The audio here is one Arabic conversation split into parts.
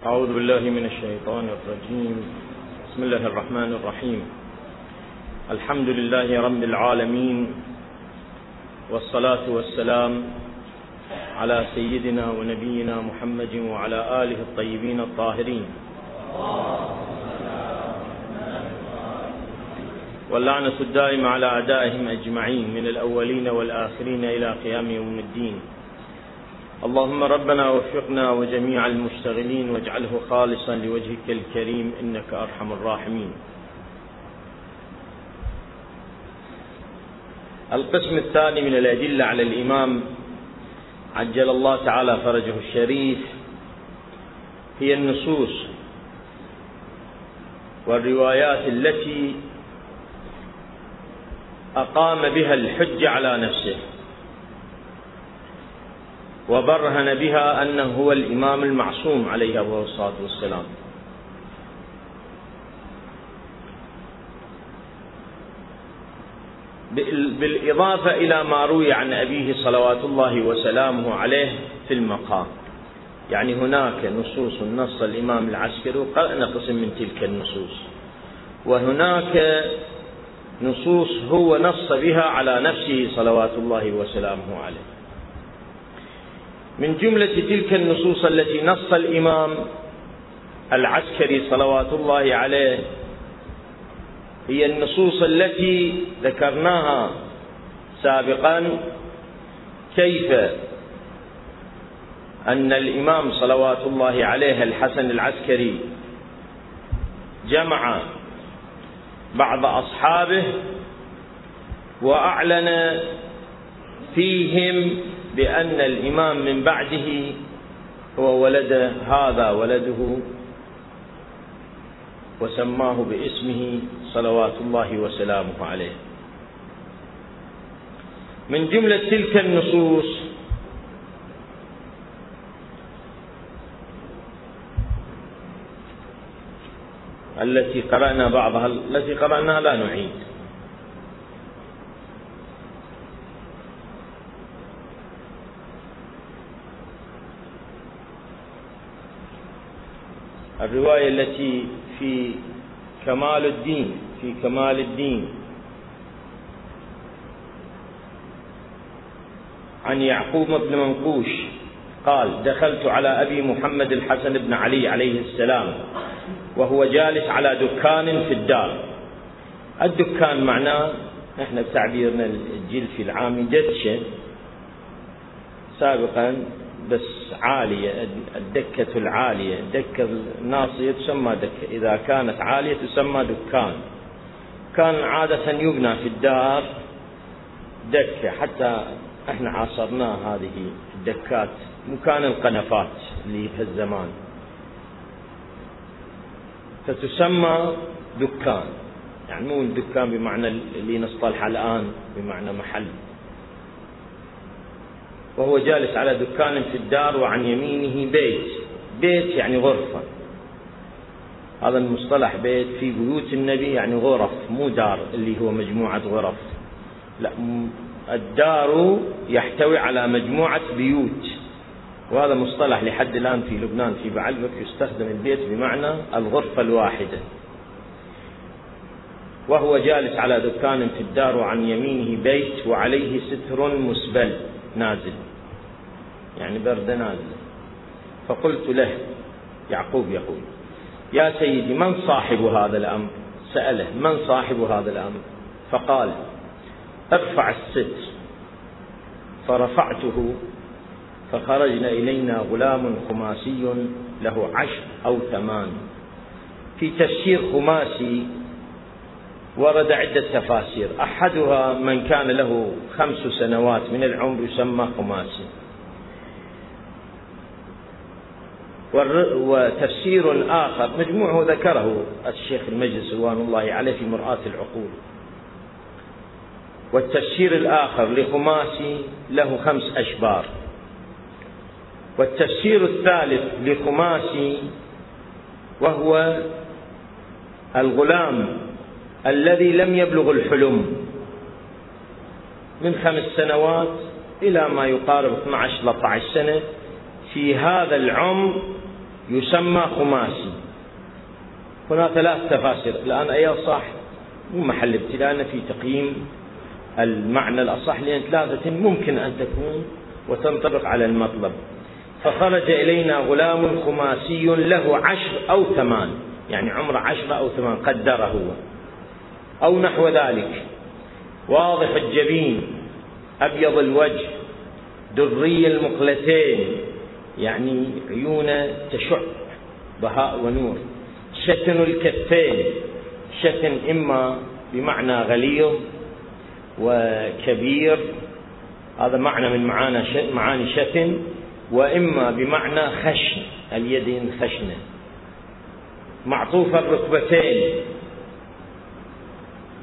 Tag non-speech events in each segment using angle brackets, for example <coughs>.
أعوذ بالله من الشيطان الرجيم. بسم الله الرحمن الرحيم. الحمد لله رب العالمين والصلاة والسلام على سيدنا ونبينا محمد وعلى آله الطيبين الطاهرين. واللعنة الدائمة على أعدائهم أجمعين من الأولين والآخرين إلى قيام يوم الدين. اللهم ربنا وفقنا وجميع المشتغلين واجعله خالصا لوجهك الكريم إنك أرحم الراحمين. القسم الثاني من الأدلة على الإمام عجل الله تعالى فرجه الشريف هي النصوص والروايات التي أقام بها الحج على نفسه وبرهن بها أنه هو الإمام المعصوم عليه الصلاة والسلام. بالإضافة إلى ما روي عن أبيه صلوات الله وسلامه عليه في المقام. يعني هناك نصوص نص الإمام العسكري وقرأنا قسم من تلك النصوص. وهناك نصوص هو نص بها على نفسه صلوات الله وسلامه عليه. من جملة تلك النصوص التي نص الإمام العسكري صلوات الله عليه هي النصوص التي ذكرناها سابقا. كيف أن الإمام صلوات الله عليه الحسن العسكري جمع بعض أصحابه وأعلن فيهم بأن الإمام من بعده هو ولد هذا ولده وسماه باسمه صلوات الله وسلامه عليه. من جملة تلك النصوص التي قرأنا بعضها التي قرأناها لا نعيد. الرواية التي في كمال الدين في كمال الدين. عن يعقوب بن منقوش قال دخلت على أبي محمد الحسن بن علي عليه السلام وهو جالس على دكان في الدار. الدكان معناه إحنا بتعبيرنا الجلفي العامي دتشة سابقا بس عالية الدكة العالية الدكة الناصية تسمى دكة إذا كانت عالية تسمى دكان. كان عادة يبنى في الدار دكة حتى إحنا عاصرناه هذه الدكات مكان القنفات اللي في الزمان. فتسمى دكان يعني مو الدكان بمعنى اللي نصطلح الآن بمعنى محل. وهو جالس على دكان في الدار وعن يمينه بيت. بيت يعني غرفة. هذا المصطلح بيت في بيوت النبي يعني غرف مو دار اللي هو مجموعة غرف. لا الدار يحتوي على مجموعة بيوت. وهذا مصطلح لحد الآن في لبنان في بعلبك يستخدم البيت بمعنى الغرفة الواحدة. وهو جالس على دكان في الدار وعن يمينه بيت وعليه ستر مسبل نازل. يعني برد نازل فقلت له يعقوب يقول يا سيدي من صاحب هذا الأمر؟ سأله من صاحب هذا الأمر؟ فقال ارفع الستر فرفعته فخرجنا إلينا غلام خماسي له عشر أو ثمان. في تفسير خماسي ورد عدة تفاسير. أحدها من كان له خمس سنوات من العمر يسمى خماسي. وتفسير آخر مجموعه ذكره الشيخ المجلس رضوان الله عليه في مرآة العقول. والتفسير الآخر لخماسي له خمس أشبار. والتفسير الثالث لخماسي وهو الغلام الذي لم يبلغ الحلم. من خمس سنوات إلى ما يقارب 12 13 سنة في هذا العمر يسمى خماسي. هنا ثلاث تفاسير. الآن أي صح مو محل ابتلاءنا في تقييم المعنى الأصح لأن ثلاثة ممكن أن تكون وتنطبق على المطلب. فخرج إلينا غلام خماسي له عشر أو ثمان يعني عمره عشرة أو ثمان قدره هو. أو نحو ذلك. واضح الجبين أبيض الوجه دري المقلتين يعني عيونه تشع بهاء ونور. شتن الكفين شتن إما بمعنى غليظ وكبير هذا معنى من معاني معاني شتن وإما بمعنى خشن اليدين خشنة. معطوف الركبتين.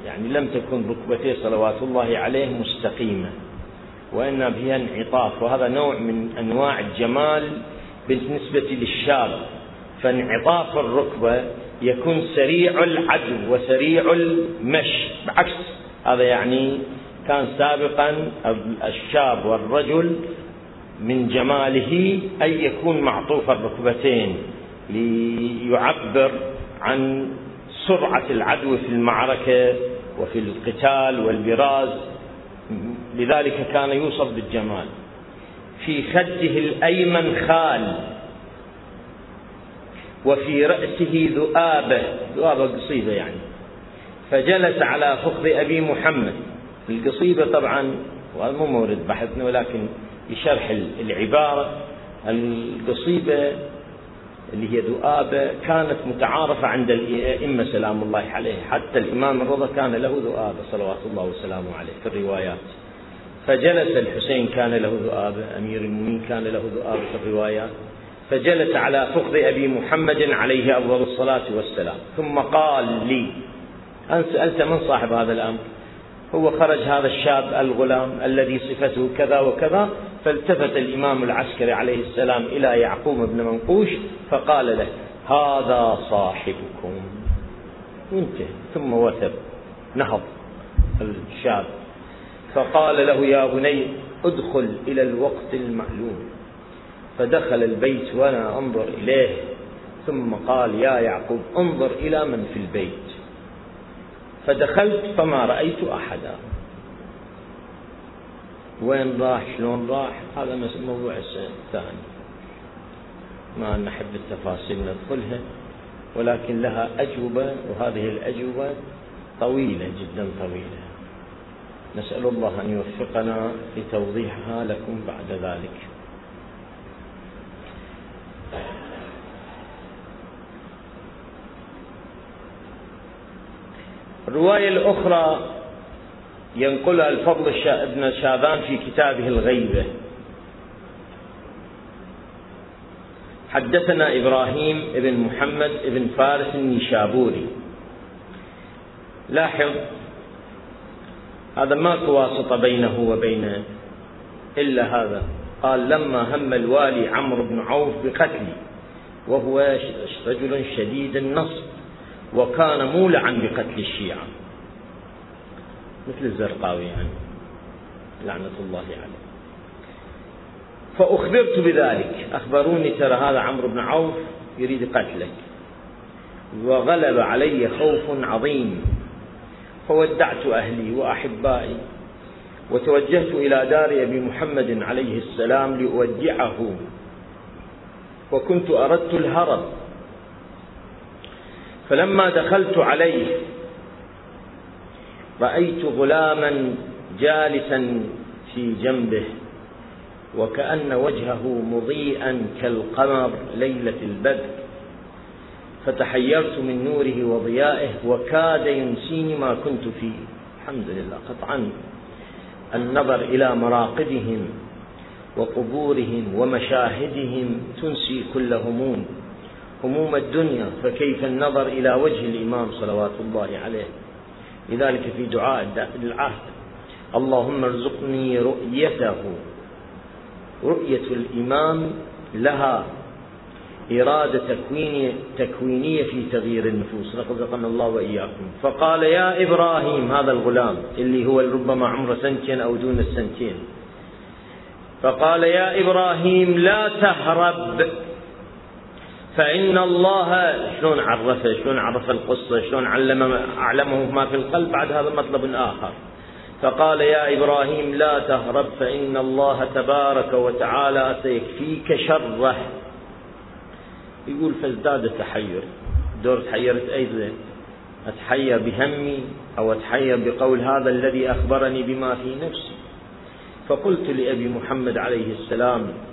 يعني لم تكن ركبتيه صلوات الله عليه مستقيمة. وإن فيها انعطاف وهذا نوع من أنواع الجمال بالنسبة للشاب. فانعطاف الركبة يكون سريع العدو وسريع المشي بعكس هذا يعني كان سابقا الشاب والرجل من جماله أن يكون معطوف الركبتين ليعبر عن سرعة العدو في المعركة وفي القتال والبراز. لذلك كان يوصف بالجمال. في خده الأيمن خال وفي رأسه ذؤابة ذؤابة قصيبة يعني. فجلس على فخذ أبي محمد. القصيبة طبعا مو مورد بحثنا ولكن لشرح العبارة القصيبة اللي هي ذؤابة كانت متعارفة عند الأئمة سلام الله عليه. حتى الإمام الرضا كان له ذؤابة صلوات الله وسلامه عليه في الروايات. فجلس الحسين كان له ذؤابة أمير المؤمنين كان له ذؤابة في الروايات. فجلس على فخذ أبي محمد عليه أفضل الصلاة والسلام. ثم قال لي أن سألت من صاحب هذا الأمر؟ هو خرج هذا الشاب الغلام الذي صفته كذا وكذا فالتفت الإمام العسكري عليه السلام إلى يعقوب بن منقوش فقال له هذا صاحبكم. انتهى ثم وثب نهض الشاب. فقال له يا بني ادخل إلى الوقت المعلوم. فدخل البيت وأنا أنظر إليه. ثم قال يا يعقوب انظر إلى من في البيت. فدخلت فما رأيت أحدا. وين راح؟ شلون راح؟ هذا موضوع ثاني. ما نحب التفاصيل ندخلها ولكن لها أجوبة وهذه الأجوبة طويلة جدا طويلة. نسأل الله أن يوفقنا لتوضيحها لكم بعد ذلك. الرواية الأخرى ينقلها الفضل ابن شاذان في كتابه الغيبة. حدثنا إبراهيم بن محمد بن فارس النشابوري لاحظ هذا ماكو واسطة بينه وبين إلا هذا. قال لما هم الوالي عمرو بن عوف بقتلي وهو رجل شديد النصب. وكان مولعا بقتل الشيعة. مثل الزرقاوي يعني لعنة الله عليه. فأخبرت بذلك. أخبروني ترى هذا عمرو بن عوف يريد قتلك. وغلب علي خوف عظيم. فودعت أهلي وأحبائي وتوجهت إلى دار أبي محمد عليه السلام لأودعه. وكنت أردت الهرب. فلما دخلت عليه رأيت غلاما جالسا في جنبه وكأن وجهه مضيئا كالقمر ليلة البدر. فتحيرت من نوره وضيائه وكاد ينسيني ما كنت فيه. الحمد لله. قطعا النظر إلى مراقدهم وقبورهم ومشاهدهم تنسي كل هموم. هموم الدنيا فكيف النظر إلى وجه الإمام صلوات الله عليه؟ لذلك في دعاء العهد اللهم ارزقني رؤيته. رؤية الإمام لها إرادة تكوينية, تكوينية في تغيير النفوس. رزقنا الله وإياكم. فقال يا إبراهيم هذا الغلام اللي هو ربما عمره سنتين أو دون السنتين. فقال يا إبراهيم لا تهرب. فإن الله شلون عرفه؟ شلون عرف القصة؟ شلون علم أعلمه ما في القلب بعد هذا مطلب آخر فقال يا إبراهيم لا تهرب فإن الله تبارك وتعالى سيكفيك شره. يقول فازداد تحير دور تحيرت أيضا. أتحير بهمي أو أتحير بقول هذا الذي أخبرني بما في نفسي. فقلت لأبي محمد عليه السلام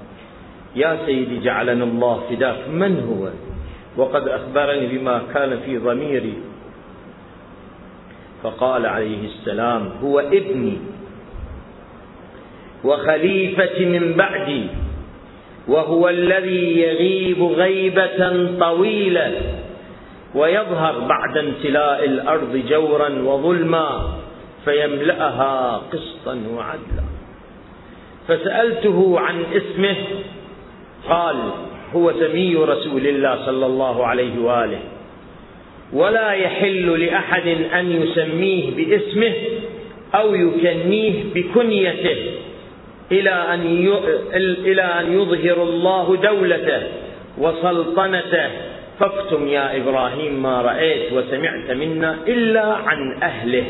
يا سيدي جعلنا الله فداك. من هو؟ وقد أخبرني بما كان في ضميري. فقال عليه السلام هو ابني وخليفتي من بعدي وهو الذي يغيب غيبة طويلة ويظهر بعد امتلاء الأرض جورا وظلما فيملأها قسطا وعدلا. فسألته عن اسمه قال هو سمي رسول الله صلى الله عليه وآله. ولا يحل لأحد أن يسميه باسمه أو يكنيه بكنيته إلى أن إلى أن يظهر الله دولته وسلطنته. فاكتم يا إبراهيم ما رأيت وسمعت منا إلا عن أهله.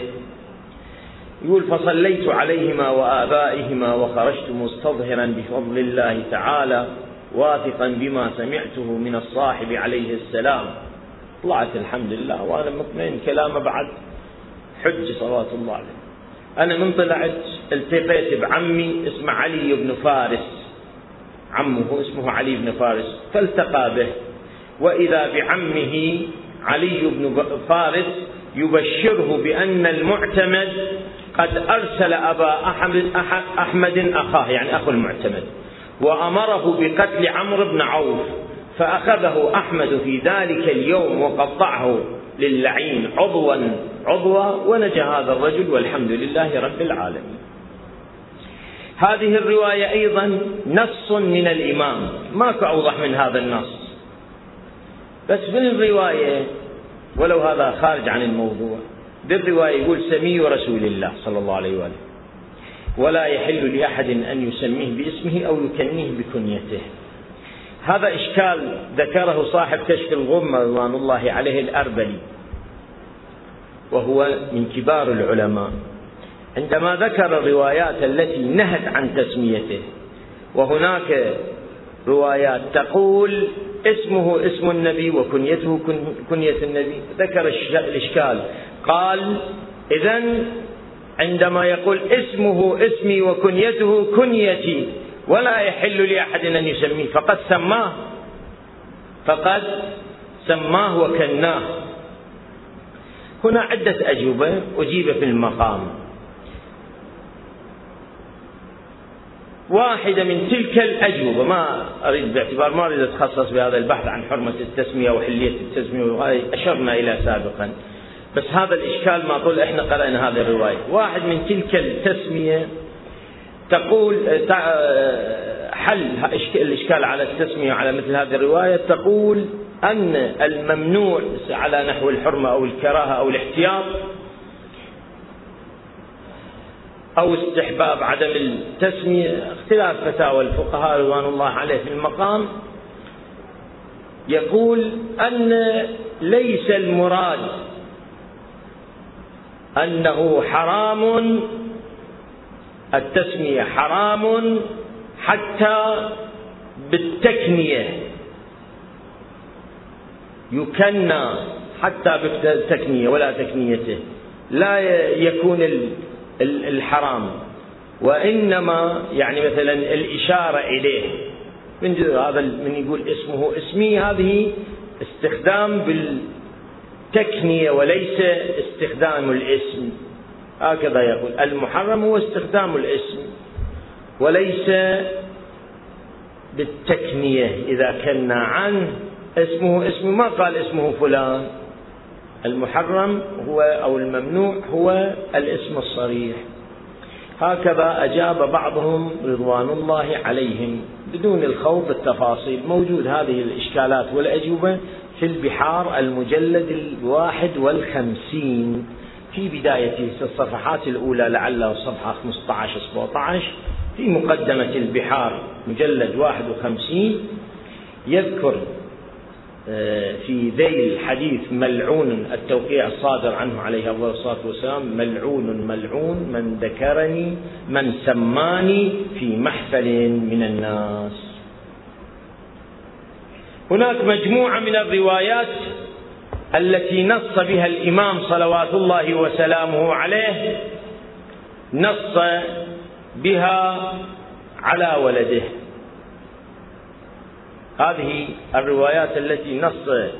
يقول فصليت عليهما وآبائهما وخرجت مستظهرا بفضل الله تعالى. واثقا بما سمعته من الصاحب عليه السلام. طلعت الحمد لله وأنا مطمئن كلامه بعد. حج صلوات الله عليه. أنا من طلعت التقيت بعمي اسمه علي بن فارس. عمه اسمه علي بن فارس. فالتقى به. وإذا بعمه علي بن فارس يبشره بأن المعتمد قد أرسل أبا أحمد, أخاه يعني أخو المعتمد. وأمره بقتل عمرو بن عوف فأخذه أحمد في ذلك اليوم وقطعه للعين عضوا عضوا ونجا هذا الرجل والحمد لله رب العالمين. هذه الرواية أيضا نص من الإمام ماكو أوضح من هذا النص. بس بالرواية ولو هذا خارج عن الموضوع بالرواية يقول سمي رسول الله صلى الله عليه وآله. ولا يحل لأحد أن يسميه باسمه أو يكنيه بكنيته. هذا إشكال ذكره صاحب كشف الغمة رضوان الله عليه الأربلي وهو من كبار العلماء. عندما ذكر الروايات التي نهت عن تسميته وهناك روايات تقول اسمه اسم النبي وكنيته كنية النبي ذكر الإشكال. قال إذا عندما يقول اسمه اسمي وكنيته كنيتي ولا يحل لأحد أن يسميه. فقد سماه. فقد سماه وكناه. هنا عدة أجوبة أجيب في المقام. واحدة من تلك الأجوبة ما أريد باعتبار ما أريد أتخصص بهذا البحث عن حرمة التسمية وحلية التسمية أشرنا إلى سابقا. بس هذا الإشكال ما طول إحنا قرأنا هذه الرواية. واحد من تلك التسمية تقول حل الإشكال على التسمية على مثل هذه الرواية. تقول أن الممنوع على نحو الحرمة أو الكراهة أو الاحتياط أو استحباب عدم التسمية اختلاف فتاوى الفقهاء رضوان الله عليه في المقام. يقول أن ليس المراد أنه حرام التسمية حرام حتى بالتكنية. يكنى حتى بالتكنية ولا تكنيته. لا يكون الحرام. وإنما يعني مثلا الإشارة إليه. من هذا من يقول اسمه اسمي هذه استخدام بالتكنية وليس استخدام الاسم. هكذا يقول المحرم هو استخدام الاسم وليس بالتكنية. إذا كنا عنه اسمه اسمه ما قال اسمه فلان. المحرم هو أو الممنوع هو الاسم الصريح. هكذا أجاب بعضهم رضوان الله عليهم بدون الخوض بالتفاصيل. موجود هذه الإشكالات والأجوبة في البحار المجلد الواحد والخمسين في بدايته في الصفحات الأولى لعل الصفحة 15 17 في مقدمة البحار مجلد 51 يذكر في ذيل الحديث ملعون التوقيع الصادر عنه عليه الصلاة والسلام ملعون ملعون من ذكرني من سماني في محفل من الناس. هناك مجموعة من الروايات التي نص بها الإمام صلوات الله وسلامه عليه نص بها على ولده. هذه الروايات التي نص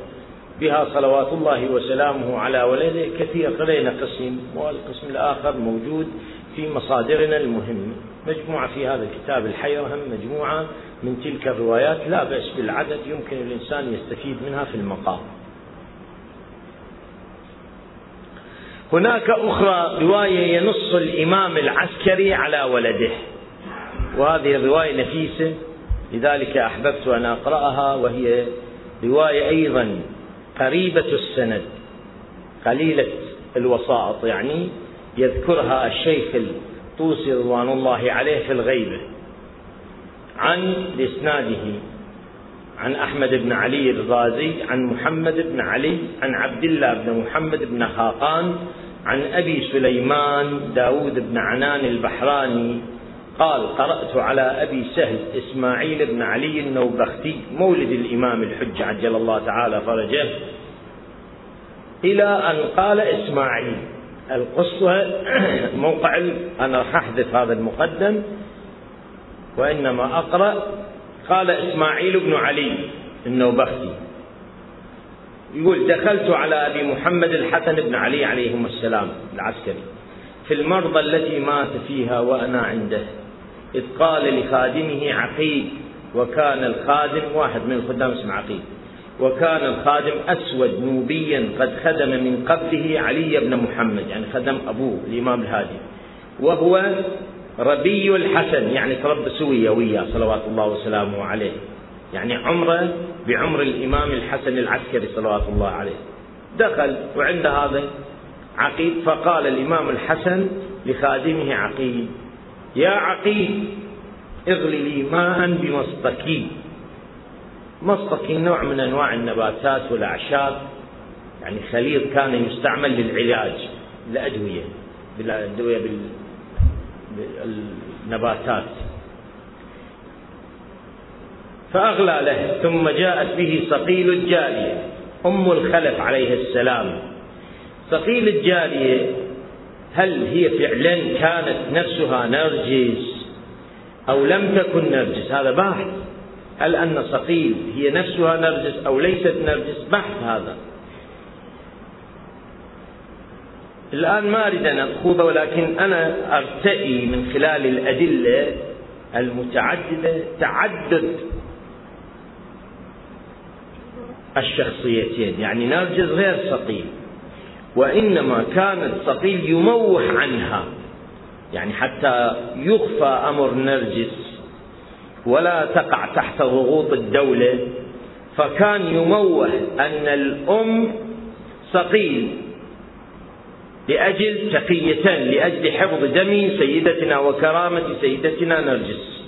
بها صلوات الله وسلامه على ولده كثير خلينا قسم والقسم الآخر موجود في مصادرنا المهمة. مجموعة في هذا الكتاب الحي هم مجموعة من تلك الروايات لا بأس بالعدد يمكن الإنسان يستفيد منها في المقام. هناك أخرى رواية ينص الإمام العسكري على ولده. وهذه الرواية نفيسة لذلك أحببت أن أقرأها وهي رواية أيضا قريبة السند قليلة الوسائط يعني يذكرها الشيخ الطوسي رضوان الله عليه في الغيبة عن لإسناده عن أحمد بن علي الغازي عن محمد بن علي عن عبد الله بن محمد بن خاقان عن أبي سليمان داود بن عنان البحراني قال قرأت على أبي سهل إسماعيل بن علي النوبختي مولد الإمام الحج عجل الله تعالى فرجه إلى أن قال إسماعيل القصة <coughs> موقع أنا راح أحذف هذا المقدم وإنما أقرأ قال إسماعيل بن علي النوبختي. يقول دخلت على أبي محمد الحسن بن علي عليهم السلام العسكري في المرضى التي مات فيها وأنا عنده إذ قال لخادمه عقيل وكان الخادم واحد من الخدام اسمه عقيل. وكان الخادم أسود نوبيا قد خدم من قبله علي بن محمد يعني خدم أبوه الإمام الهادي. وهو ربي الحسن يعني تربى سوية وياه صلوات الله وسلامه عليه. يعني عمره بعمر الإمام الحسن العسكري صلوات الله عليه. دخل وعند هذا عقيل فقال الإمام الحسن لخادمه عقيل يا عقيل اغلي لي ماء بمصطكي. مصطكي نوع من أنواع النباتات والأعشاب. يعني خليط كان يستعمل للعلاج الأدوية بالأدوية بالنباتات. فأغلى له ثم جاءت به صقيل الجارية أم الخلف عليه السلام. صقيل الجارية هل هي فعلا كانت نفسها نرجس أو لم تكن نرجس؟ هذا بحث هل أن صقيل هي نفسها نرجس أو ليست نرجس؟ بحث هذا. الآن ما أريد أن أخوض ولكن أنا أرتئي من خلال الأدلة المتعددة تعدد الشخصيتين يعني نرجس غير صقيل وإنما كان الصقيل يموح عنها يعني حتى يخفى أمر نرجس ولا تقع تحت ضغوط الدولة. فكان يموه أن الأم صقيل لأجل تقية لأجل حفظ دم سيدتنا وكرامة سيدتنا نرجس.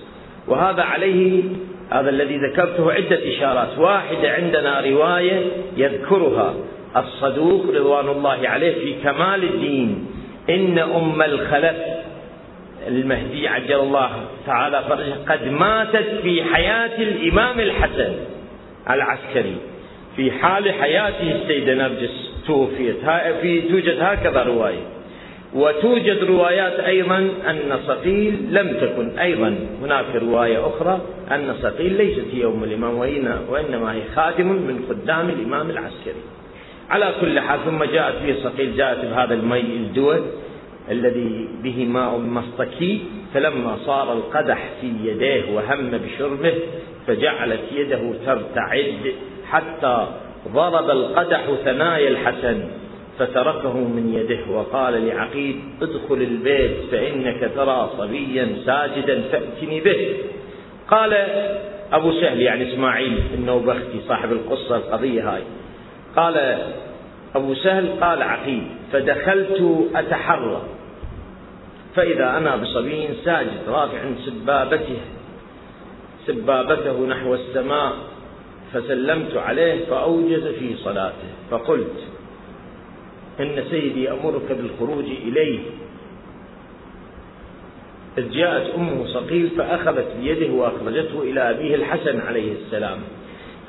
وهذا عليه هذا الذي ذكرته عدة إشارات. واحدة عندنا رواية يذكرها. الصدوق رضوان الله عليه في كمال الدين. إن أم الخلف المهدي عجل الله تعالى فرجه. قد ماتت في حياة الإمام الحسن العسكري في حال حياته السيدة نرجس توفيت. في توجد هكذا رواية. وتوجد روايات أيضا أن صقيل لم تكن. أيضا هناك رواية أخرى أن صقيل ليست هي أم الإمام وإنما هي خادم من خدام الإمام العسكري. على كل حال ثم جاءت به صقيل جاءت بهذا المي الدول. الذي به ماء مصطكي فلما صار القدح في يديه وهم بشربه فجعلت يده ترتعد حتى ضرب القدح ثنايا الحسن فتركه من يده وقال لعقيل ادخل البيت فإنك ترى صبيا ساجدا فأتني به. قال أبو سهل يعني إسماعيل النوبختي صاحب القصة القضية هاي. قال أبو سهل قال عقيل فدخلت أتحرى. فإذا أنا بصبي ساجد رافع سبابته سبابته نحو السماء فسلمت عليه فأوجز في صلاته فقلت إن سيدي يأمرك بالخروج إليه. إذ جاءت أمه صقيل فأخذت بيده وأخرجته إلى أبيه الحسن عليه السلام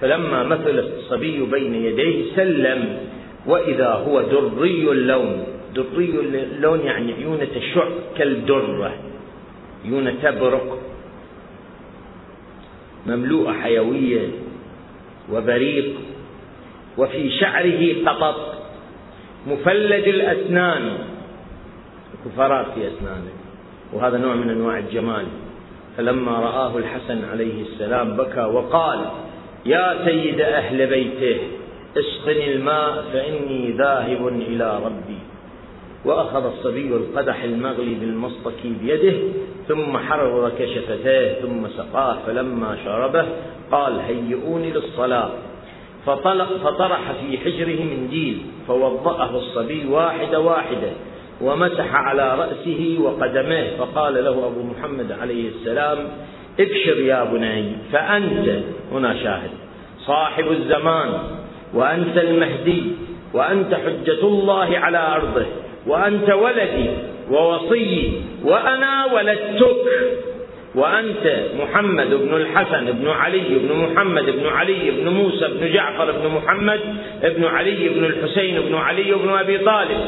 فلما مثل الصبي بين يديه سلم وإذا هو دري اللون. دري اللون يعني عيونه تشع كالدرة. عيونه تبرق. مملوءة حيوية وبريق. وفي شعره قطط. مفلج الأسنان. كفرات في أسنانه. وهذا نوع من أنواع الجمال. فلما رآه الحسن عليه السلام بكى وقال يا سيد أهل بيته اسقني الماء فإني ذاهب إلى ربي. وأخذ الصبي القدح المغلي بالمصطكي بيده ثم حرر شفتيه ثم سقاه فلما شربه قال هيئوني للصلاة. فطلق فطرح في حجره منديل فوضأه الصبي واحدة واحدة ومسح على رأسه وقدميه فقال له أبو محمد عليه السلام ابشر يا بني فأنت هنا شاهد صاحب الزمان وأنت المهدي وأنت حجة الله على أرضه. وأنت ولدي ووصيي وأنا ولدتك. وأنت محمد بن الحسن بن علي بن محمد بن علي بن موسى بن جعفر بن محمد بن علي بن الحسين بن علي بن أبي طالب.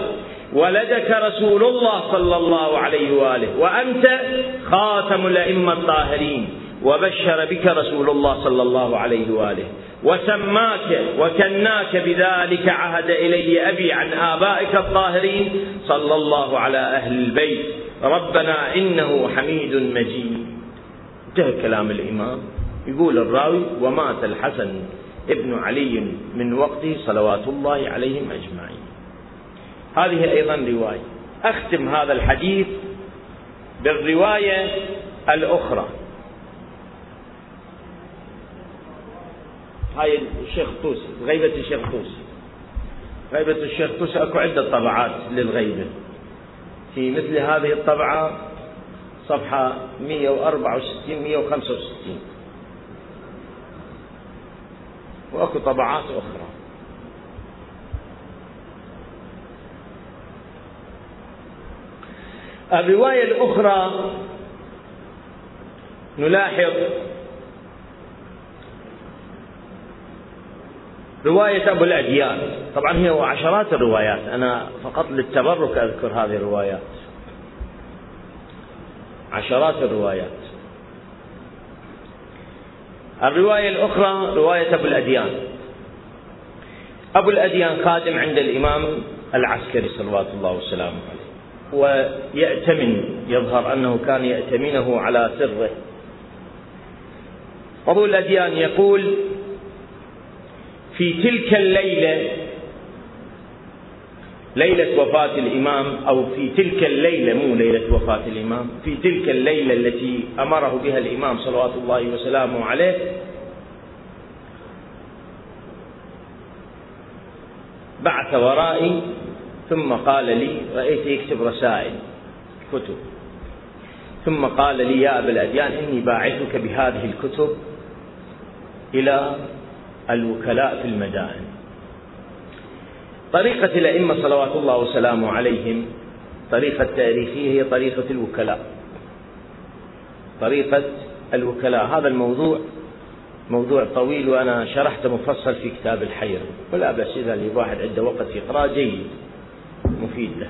ولدك رسول الله صلى الله عليه وآله. وأنت خاتم الأئمة الطاهرين. وبشر بك رسول الله صلى الله عليه وآله. وسماك وكناك بذلك عهد إلي أبي عن آبائك الطاهرين صلى الله على أهل البيت. ربنا إنه حميد مجيد. انتهى كلام الإمام. يقول الراوي ومات الحسن ابن علي من وقته صلوات الله عليهم أجمعين. هذه أيضا رواية. أختم هذا الحديث بالرواية الأخرى. هاي الشيخ طوسي غيبة الشيخ طوسي غيبة الشيخ طوسي أكو عدة طبعات للغيبة. في مثل هذه الطبعة صفحة 164 165 وأكو طبعات أخرى. الرواية الأخرى نلاحظ رواية أبو الأديان. طبعا هي عشرات الروايات. أنا فقط للتبرك أذكر هذه الروايات. عشرات الروايات. الرواية الأخرى رواية أبو الأديان. أبو الأديان خادم عند الإمام العسكري صلوات الله وسلامه عليه. ويأتمن يظهر أنه كان يأتمنه على سره. أبو الأديان يقول في تلك الليلة ليلة وفاة الإمام أو في تلك الليلة مو ليلة وفاة الإمام في تلك الليلة التي أمره بها الإمام صلوات الله وسلامه عليه بعث ورائي ثم قال لي رأيت يكتب رسائل كتب ثم قال لي يا أبا الأديان إني باعثك بهذه الكتب إلى الوكلاء في المدائن. طريقة الأئمة صلوات الله وسلامه عليهم طريقة تاريخية هي طريقة الوكلاء. طريقة الوكلاء. هذا الموضوع موضوع طويل وأنا شرحته مفصل في كتاب الحير. ولا بأس إذا الواحد عنده وقت يقرأ جيد مفيد له.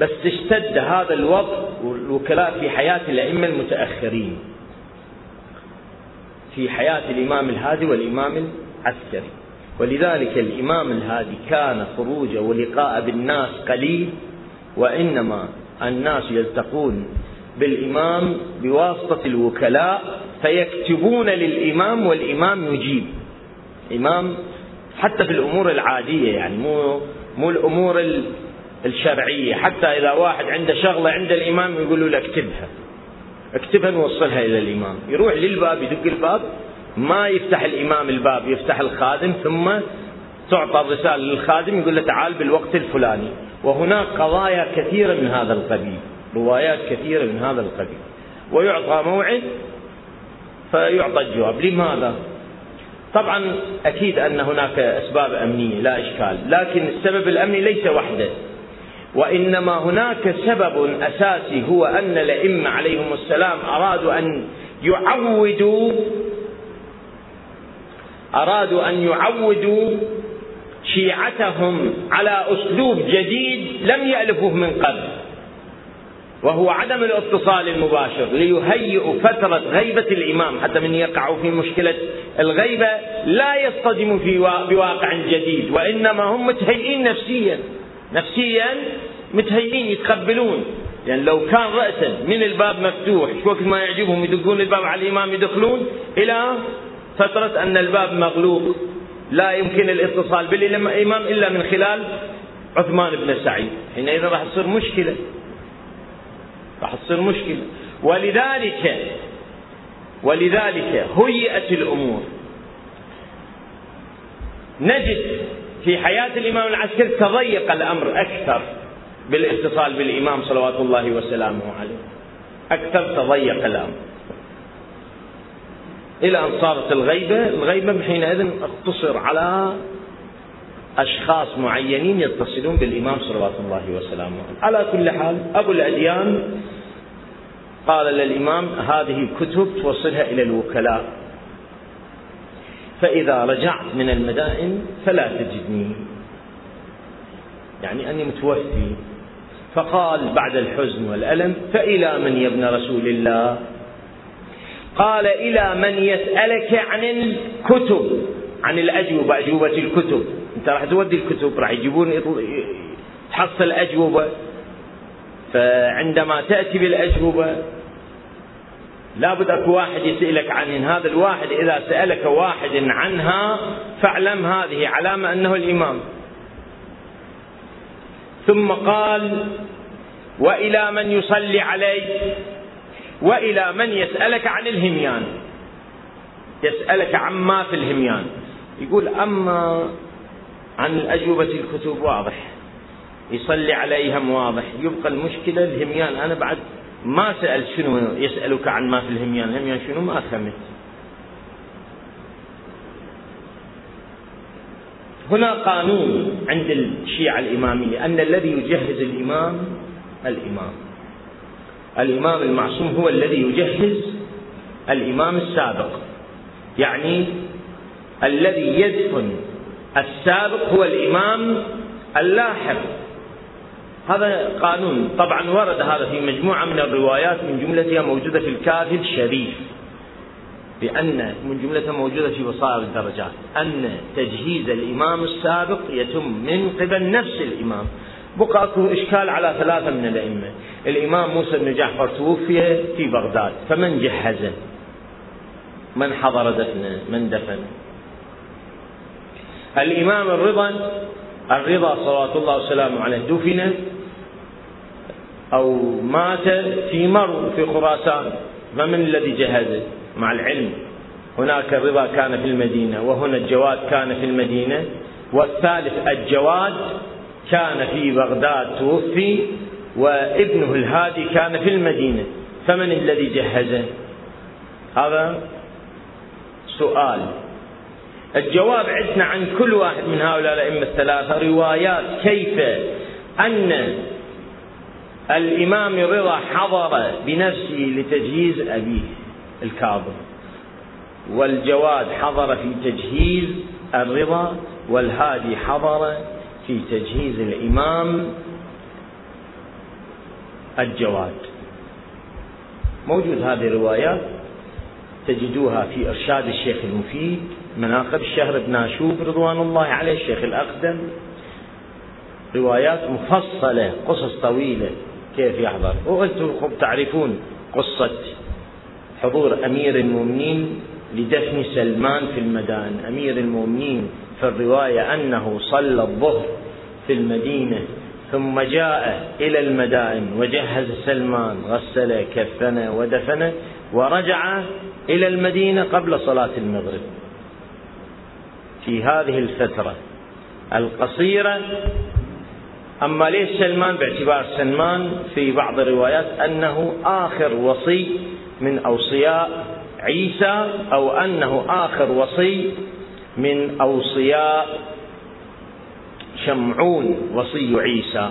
بس اشتد هذا الوضع والوكلاء في حياة الأئمة المتأخرين. في حياة الإمام الهادي والإمام العسكري. ولذلك الإمام الهادي كان خروجه ولقاء بالناس قليل وإنما الناس يلتقون بالإمام بواسطة الوكلاء فيكتبون للإمام والإمام يجيب. إمام حتى في الأمور العادية يعني مو مو الأمور الشرعية. حتى إذا واحد عنده شغلة عند الإمام يقول له اكتبها. اكتبها نوصلها إلى الإمام. يروح للباب يدق الباب ما يفتح الإمام الباب يفتح الخادم ثم تعطى الرسالة للخادم يقول له تعال بالوقت الفلاني. وهناك قضايا كثيرة من هذا القبيل روايات كثيرة من هذا القبيل. ويعطى موعد فيعطى الجواب. لماذا؟ طبعا أكيد أن هناك أسباب أمنية لا إشكال. لكن السبب الأمني ليس وحده. وإنما هناك سبب أساسي هو أن الأئمة عليهم السلام أرادوا أن يعودوا أرادوا أن يعودوا شيعتهم على أسلوب جديد لم يألفوه من قبل وهو عدم الاتصال المباشر ليهيئوا فترة غيبة الإمام حتى من يقعوا في مشكلة الغيبة لا يصطدموا في بواقع جديد وإنما هم متهيئين نفسيا. نفسيا متهيئين يتقبلون. لأن يعني لو كان رأسا من الباب مفتوح وقت ما يعجبهم يدقون الباب على الإمام يدخلون؟ إلى فترة أن الباب مغلوق. لا يمكن الاتصال بالإمام إلا من خلال عثمان بن سعيد. حينئذ راح تصير مشكلة. راح تصير مشكلة. ولذلك ولذلك هيئت الأمور. نجد في حياة الإمام العسكري تضيق الأمر أكثر بالاتصال بالإمام صلوات الله وسلامه عليه. أكثر تضيق الأمر. إلى أن صارت الغيبة الغيبة حينئذ اقتصر على أشخاص معينين يتصلون بالإمام صلوات الله وسلامه على كل حال أبو الأديان قال للإمام هذه الكتب توصلها إلى الوكلاء. فإذا رجعت من المدائن فلا تجدني. يعني أني متوفي. فقال بعد الحزن والألم فإلى من يا ابن رسول الله؟ قال إلى من يسألك عن الكتب عن الأجوبة أجوبة الكتب. أنت راح تودي الكتب راح يجيبون تحصل أجوبة. فعندما تأتي بالأجوبة لابد أكو واحد يسألك عنهن هذا الواحد إذا سألك واحد عنها فاعلم هذه علامة أنه الإمام. ثم قال وإلى من يصلي عليه وإلى من يسألك عن الهميان؟ يسألك عما في الهميان. يقول أما عن الأجوبة الكتب واضح يصلي عليها واضح. يبقى المشكلة الهميان أنا بعد ما سأل شنو يسألك عن ما في الهميان؟ الهميان شنو؟ ما فهمت هنا قانون عند الشيعة الإمامية أن الذي يجهز الإمام الإمام. الإمام المعصوم هو الذي يجهز الإمام السابق. يعني الذي يدفن السابق هو الإمام اللاحق. هذا قانون. طبعا ورد هذا في مجموعة من الروايات من جملتها موجودة في الكافي الشريف بأن من جملتها موجودة في بصائر الدرجات أن تجهيز الإمام السابق يتم من قبل نفس الإمام. بقى أكو إشكال على ثلاثة من الأئمة. الإمام موسى بن جعفر توفي في بغداد فمن جهزه؟ من حضر دفنه؟ من دفن؟ الإمام الرضا الرضا صلوات الله وسلامه عليه دفن أو مات في مرو في خراسان فمن الذي جهزه مع العلم. هناك الرضا كان في المدينة وهنا الجواد كان في المدينة والثالث الجواد كان في بغداد توفي وابنه الهادي كان في المدينة. فمن الذي جهزه هذا سؤال. الجواب عندنا عن كل واحد من هؤلاء الأئمة الثلاثة روايات كيف أن الإمام رضا حضر بنفسه لتجهيز أبيه الكاظم والجواد حضر في تجهيز الرضا والهادي حضر في تجهيز الإمام الجواد. موجود هذه الروايات تجدوها في إرشاد الشيخ المفيد مناقب الشهر بن عاشوب رضوان الله عليه الشيخ الأقدم. روايات مفصلة قصص طويلة. كيف يحضر؟ وأنتم تعرفون قصة حضور أمير المؤمنين لدفن سلمان في المدائن أمير المؤمنين في الرواية أنه صلى الظهر في المدينة ثم جاء إلى المدائن وجهز سلمان غسل كفن ودفن ورجع إلى المدينة قبل صلاة المغرب. في هذه الفترة القصيرة أما ليش سلمان؟ باعتبار سلمان في بعض الروايات أنه آخر وصي من أوصياء عيسى أو أنه آخر وصي من أوصياء شمعون وصي عيسى.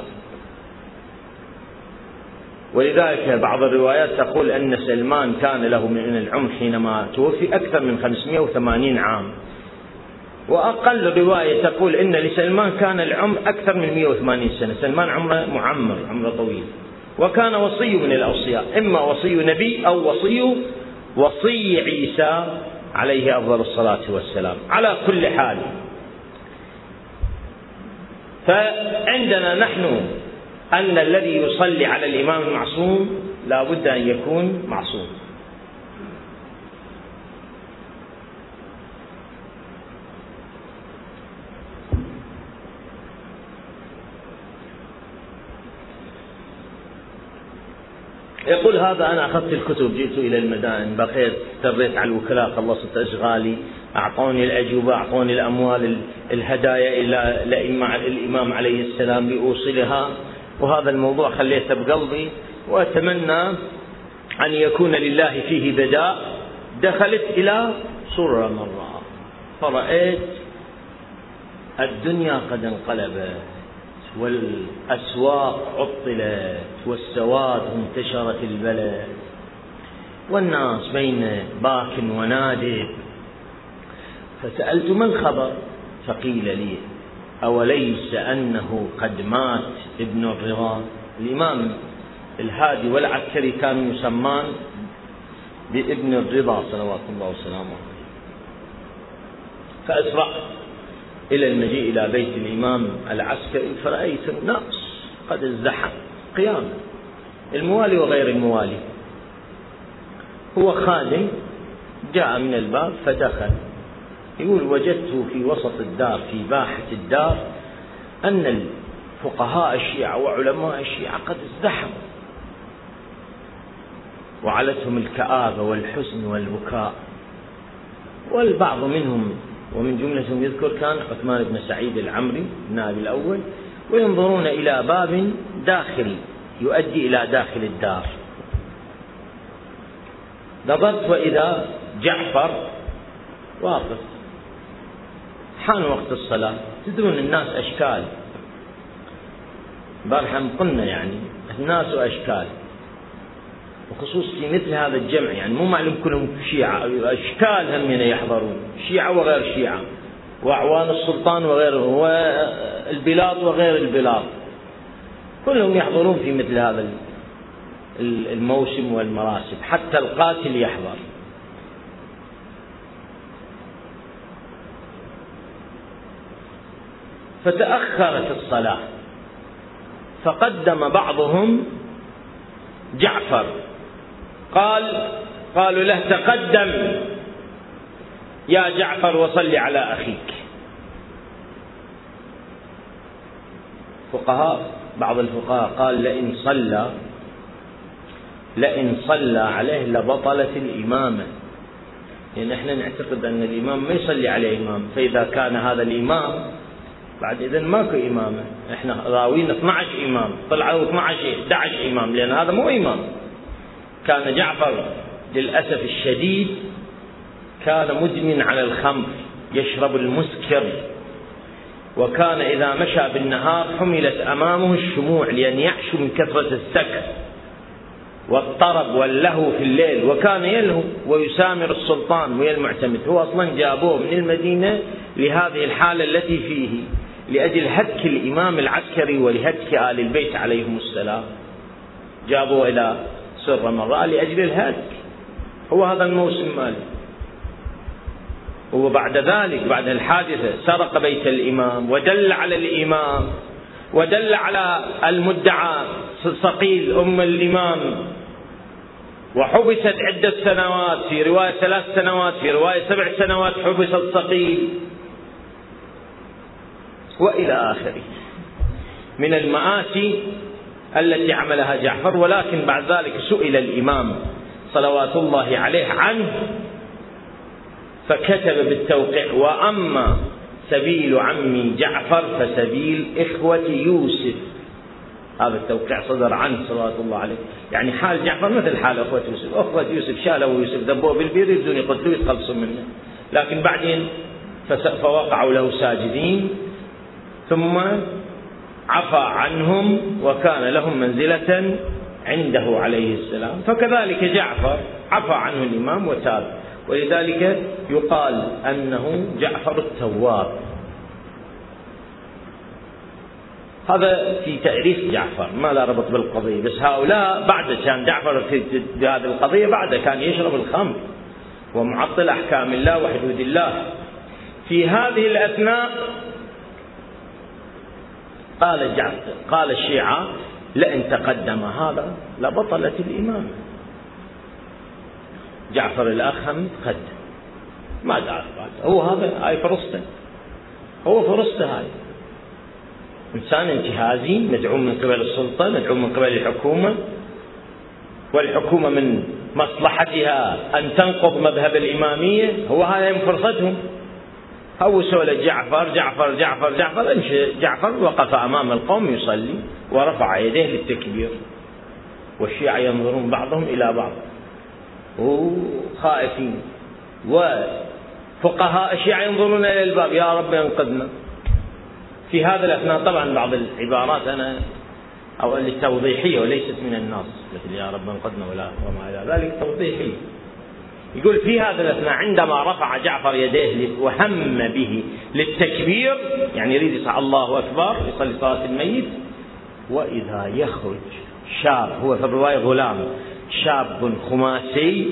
ولذلك بعض الروايات تقول أن سلمان كان له من العمر حينما توفي أكثر من 580 عام. وأقل رواية تقول إن لسلمان كان العمر أكثر من 180 سنة. سلمان عمره معمر عمره طويل. وكان وصي من الأوصياء إما وصي نبي أو وصي وصي عيسى عليه أفضل الصلاة والسلام. على كل حال فعندنا نحن أن الذي يصلي على الإمام المعصوم لا بد أن يكون معصوم. يقول هذا أنا أخذت الكتب جئت إلى المدائن بقيت استريت على الوكلاء خلصت أشغالي أعطوني الأجوبة أعطوني الأموال الهدايا إلى الإمام عليه السلام لأوصلها وهذا الموضوع خليته بقلبي وأتمنى أن يكون لله فيه بداء. دخلت إلى سرة مرة فرأيت الدنيا قد انقلبت. والأسواق عطلت والسواد انتشرت البلد والناس بين باك ونادب فسألت ما الخبر؟ فقيل لي أوليس أنه قد مات ابن الرضا؟ الإمام الهادي والعسكري كان يسمان بابن الرضا صلوات الله وسلامه عليه. فأسرعت. إلى المجيء إلى بيت الإمام العسكري فرأيت الناس قد ازدحم قيام. الموالي وغير الموالي. هو خادم جاء من الباب فدخل. يقول وجدت في وسط الدار في باحة الدار أن الفقهاء الشيعة وعلماء الشيعة قد ازدحموا. وعلتهم الكآبة والحزن والبكاء. والبعض منهم ومن جملتهم يذكر كان عثمان بن سعيد العمري النائب الأول وينظرون إلى باب داخلي يؤدي إلى داخل الدار. نظرت وإذا جعفر واقف. حان وقت الصلاة. تدرون الناس أشكال. بارحة قلنا يعني الناس أشكال. وخصوص في مثل هذا الجمع يعني مو معلوم كلهم شيعة أشكال هم يحضرون شيعة وغير شيعة وأعوان السلطان وغيره والبلاد وغير البلاد. كلهم يحضرون في مثل هذا الموسم والمراسم حتى القاتل يحضر. فتأخرت الصلاة فقدم بعضهم جعفر. قال قالوا له تقدم. يا جعفر وصل على أخيك. فقهاء بعض الفقهاء قال لئن صلى لئن صلى عليه لبطلت الإمامة. لأن يعني إحنا نعتقد أن الإمام ما يصلي عليه إمام. فإذا كان هذا الإمام بعد إذا ماكو إمامة. إحنا راوين 12 إمام طلعوا 12 11 إمام لأن هذا مو إمام. كان جعفر للأسف الشديد كان مدمن على الخمر يشرب المسكر. وكان إذا مشى بالنهار حملت أمامه الشموع لأن يعشو من كثرة السكر والطرب واللهو في الليل. وكان يلهو ويسامر السلطان ويا المعتمد. هو أصلا جابوه من المدينة لهذه الحالة التي فيه لأجل هتك الإمام العسكري ولهتك آل البيت عليهم السلام. جابوه إلى سر مرة لأجل الهتك هو هذا الموسم ماله وبعد ذلك بعد الحادثة سرق بيت الإمام ودل على الإمام ودل على المدعى صقيل أم الإمام. وحبست عدة سنوات في رواية ثلاث سنوات في رواية سبع سنوات حبست صقيل وإلى آخره. من المآسي التي عملها جعفر ولكن بعد ذلك سئل الإمام صلوات الله عليه عنه فكتب بالتوقيع وأما سبيل عمي جعفر فسبيل إخوة يوسف. هذا التوقيع صدر عنه صلوات الله عليه. يعني حال جعفر مثل حال أخوة يوسف. أخوة يوسف شالوا يوسف ذبوه بالبير يريدون يقتلوه يتخلصون منه. لكن بعدين فوقعوا له ساجدين. ثم عفى عنهم وكان لهم منزلة عنده عليه السلام. فكذلك جعفر عفى عنه الإمام وتاب. ولذلك يقال أنه جعفر التواب. هذا في تأريخ جعفر ما لا ربط بالقضية. بس هؤلاء بعد كان جعفر في هذه القضية بعد كان يشرب الخمر. ومعطل أحكام الله وحدود الله. في هذه الأثناء قال جعفر قال الشيعة لئن تقدم هذا لبطلت الإمامة جعفر الأخ هم تقدم ما تعرف هو هذا هاي فرصته هو فرصته هاي. إنسان انتهازي مدعوم من قبل السلطة مدعوم من قبل الحكومة والحكومة من مصلحتها أن تنقض مذهب الإمامية هو هذا فرصتهم. هوسوا جعفر جعفر جعفر جعفر جعفر وقف أمام القوم يصلي ورفع يديه للتكبير. والشيعة ينظرون بعضهم إلى بعض. وخائفين. وفقهاء الشيعة ينظرون إلى الباب. يا رب أنقذنا. في هذا الأثناء طبعا بعض العبارات أنا أو التوضيحية وليست من النص مثل يا رب أنقذنا ولا وما إلى ذلك توضيحي يقول في هذا الأثناء عندما رفع جعفر يديه وهم به للتكبير يعني يريد يصح الله أكبر يصلي صلاة الميت وإذا يخرج شاب هو في الرواية غلام شاب خماسي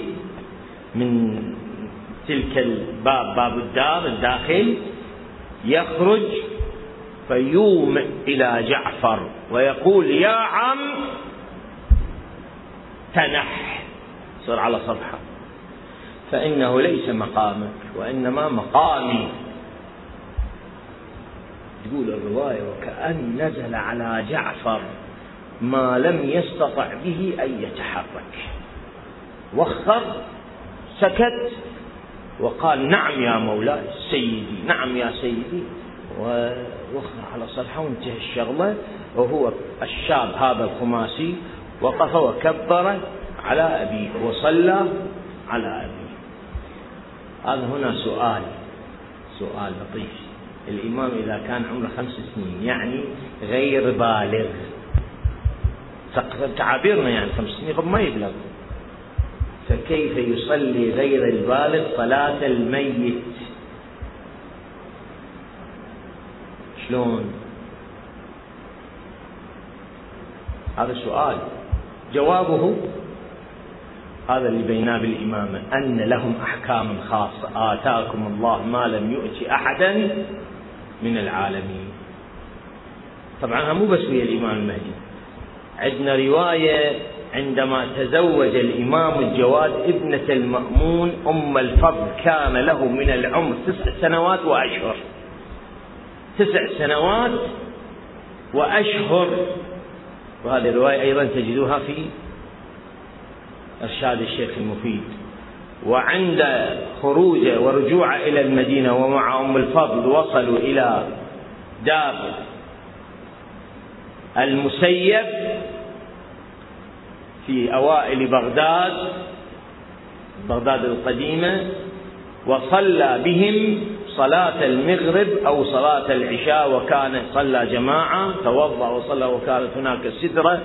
من تلك الباب باب الدار الداخل يخرج فيومئ إلى جعفر ويقول يا عم تنح. صار على صفحة. فإنه ليس مقامك وإنما مقامي. تقول الرواية وكأن نزل على جعفر ما لم يستطع به أن يتحرك. وخر سكت وقال نعم يا مولاي سيدي نعم يا سيدي. ووخر على صرحه وانتهى الشغلة وهو الشاب هذا الخماسي وقف وكبر على أبيه وصلى على أبيه. هذا هنا سؤال سؤال لطيف. الإمام إذا كان عمره خمس سنين يعني غير بالغ. تعابيرنا يعني خمس سنين قبل ما يبلغ. فكيف يصلي غير البالغ صلاة الميت؟ شلون؟ هذا سؤال. جوابه هذا اللي بيناه بالإمامة أن لهم أحكام خاصة. آتاكم الله ما لم يؤت أحدا من العالمين. طبعا مو بس ويا الإمام المهدي. عندنا رواية عندما تزوج الإمام الجواد ابنة المأمون أم الفضل كان له من العمر تسع سنوات وأشهر. تسع سنوات وأشهر. وهذه الرواية أيضا تجدوها في إرشاد الشيخ المفيد. وعند خروجه ورجوعه إلى المدينة ومع أم الفضل وصلوا إلى دار المسيب في أوائل بغداد بغداد القديمة وصلى بهم صلاة المغرب أو صلاة العشاء وكان صلى جماعة توضأ وصلى وكانت هناك سدرة.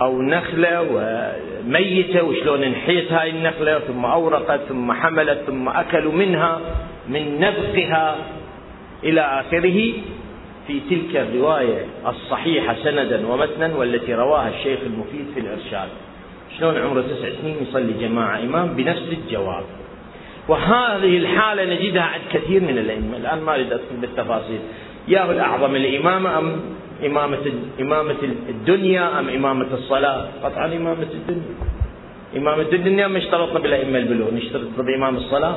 أو نخلة وميتة وشلون انحيت هاي النخلة ثم أورقت ثم حملت ثم أكلوا منها من نبقها إلى آخره في تلك الرواية الصحيحة سندا ومتنا والتي رواها الشيخ المفيد في الإرشاد. شلون عمره تسع سنين يصلي جماعة إمام بنفس الجواب. وهذه الحالة نجدها عند كثير من الأئمة. الآن ما أريد أدخل بالتفاصيل. يا الأعظم الإمامة أم إمامة إمامة الدنيا أم إمامة الصلاة؟ قطعا إمامة الدنيا. إمامة الدنيا ما اشترطنا بالأئمة البلوغ نشترط بإمام الصلاة.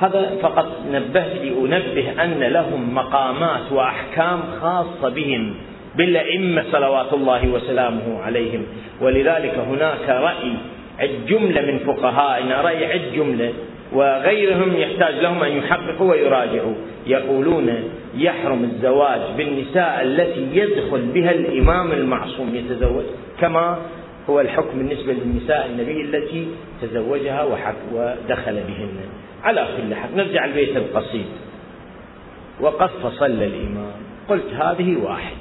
هذا فقط نبهت لأنبه أن لهم مقامات وأحكام خاصة بهم بالأئمة صلوات الله وسلامه عليهم. ولذلك هناك رأي عد جملة من فقهائنا رأي عد جملة. وغيرهم يحتاج لهم أن يحققوا ويراجعوا. يقولون يحرم الزواج بالنساء التي يدخل بها الإمام المعصوم يتزوج كما هو الحكم بالنسبة للنساء النبي التي تزوجها ودخل بهن. على كل حال نرجع البيت القصيد وقد فصل الإمام. قلت هذه واحد.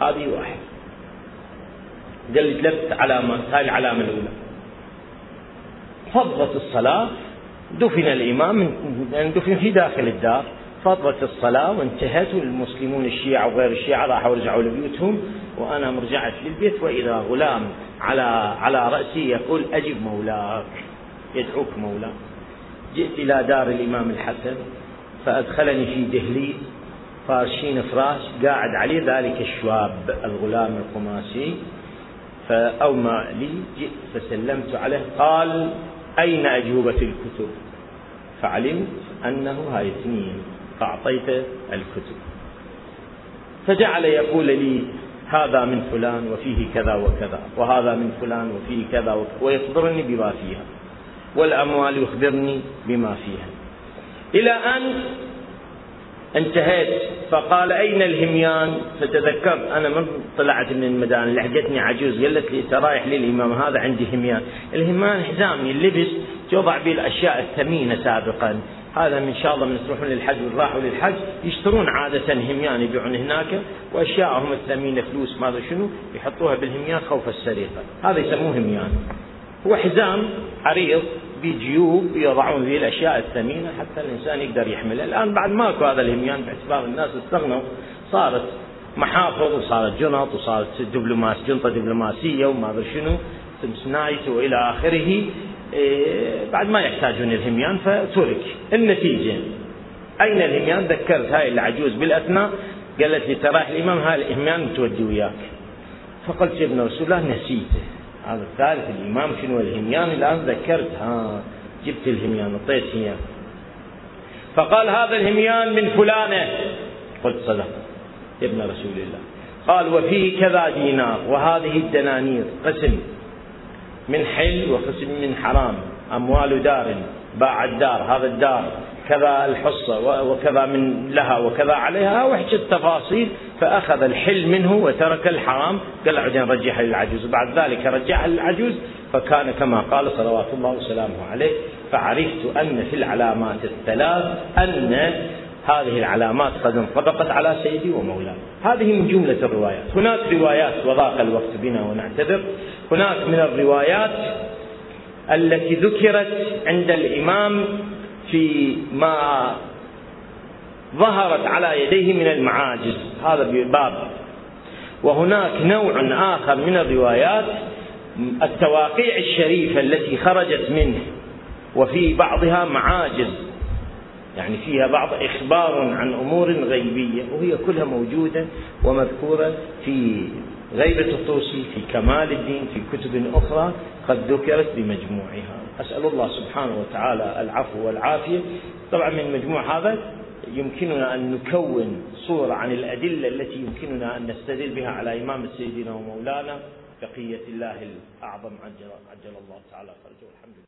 هذه واحد. قال لي ثلاث علامات هاي العلامة الأولى. فضت الصلاة دفن الإمام يعني دفن في داخل الدار. فضت الصلاة وانتهت والمسلمون الشيعة وغير الشيعة راحوا رجعوا لبيوتهم وأنا رجعت للبيت وإذا غلام على على رأسي يقول أجب مولاك يدعوك مولاك. جئت إلى دار الإمام الحسن فأدخلني في دهليز فارشين فراش قاعد عليه ذلك الشواب الغلام القماسي فأومى لي جئت فسلمت عليه قال أين أجوبة الكتب؟ فعلمت أنه هاي اثنين فأعطيته الكتب. فجعل يقول لي هذا من فلان وفيه كذا وكذا وهذا من فلان وفيه كذا وكذا ويخبرني بما فيها والأموال يخبرني بما فيها. إلى أن انتهيت فقال أين الهميان؟ فتذكرت أنا من طلعت من المدان لحقتني عجوز قالت لي أنت رايح للإمام هذا عندي هميان. الهميان حزامي اللبس توضع به الأشياء الثمينة سابقا. هذا من شاء الله من تروحون للحج وراحوا للحج يشترون عادة هميان يبيعون هناك وأشياءهم الثمينة فلوس ما شنو يحطوها بالهميان خوف السرقة. هذا يسموه هميان. هو حزام عريض بجيوب يضعون فيه الأشياء الثمينة حتى الإنسان يقدر يحملها، الآن بعد ماكو هذا الهميان باعتبار الناس استغنوا. صارت محافظ وصارت جنط وصارت دبلوماس جنطة دبلوماسية وما أدري شنو سنايت وإلى آخره. إيه بعد ما يحتاجون الهميان فترك. النتيجة أين الهميان؟ ذكرت هاي العجوز بالأثناء. قالت لي ترى الإمام هاي الهميان متودي وياك. فقلت يا ابن رسول الله نسيته. هذا الثالث الإمام شنو الهميان الآن ذكرت. ها جبت الهميان اعطيت هميان. فقال هذا الهميان من فلانة. قلت صدق ابن رسول الله. قال وفيه كذا دينار وهذه الدنانير قسم من حل وقسم من حرام أموال دار باع الدار هذا الدار. كذا الحصة وكذا من لها وكذا عليها وحكي التفاصيل. فأخذ الحل منه وترك الحرام. قال بعدين رجعها للعجوز وبعد ذلك رجعها للعجوز فكان كما قال صلوات الله وسلامه عليه فعرفت أن في العلامات الثلاث أن هذه العلامات قد انطبقت على سيدي ومولاي. هذه من جملة الروايات. هناك روايات وضاق الوقت بنا ونعتذر. هناك من الروايات التي ذكرت عند الإمام في ما ظهرت على يديه من المعاجز. هذا باب وهناك نوع آخر من الروايات التواقيع الشريفة التي خرجت منه وفي بعضها معاجز. يعني فيها بعض إخبار عن أمور غيبية وهي كلها موجودة ومذكورة في غيبة الطوسي في كمال الدين في كتب أخرى قد ذكرت بمجموعها. أسأل الله سبحانه وتعالى العفو والعافية. طبعا من مجموع هذا يمكننا أن نكون صورة عن الأدلة التي يمكننا أن نستدل بها على إمامة سيدنا ومولانا بقية الله الأعظم عجل, عجل الله تعالى فرجه. الحمد لله.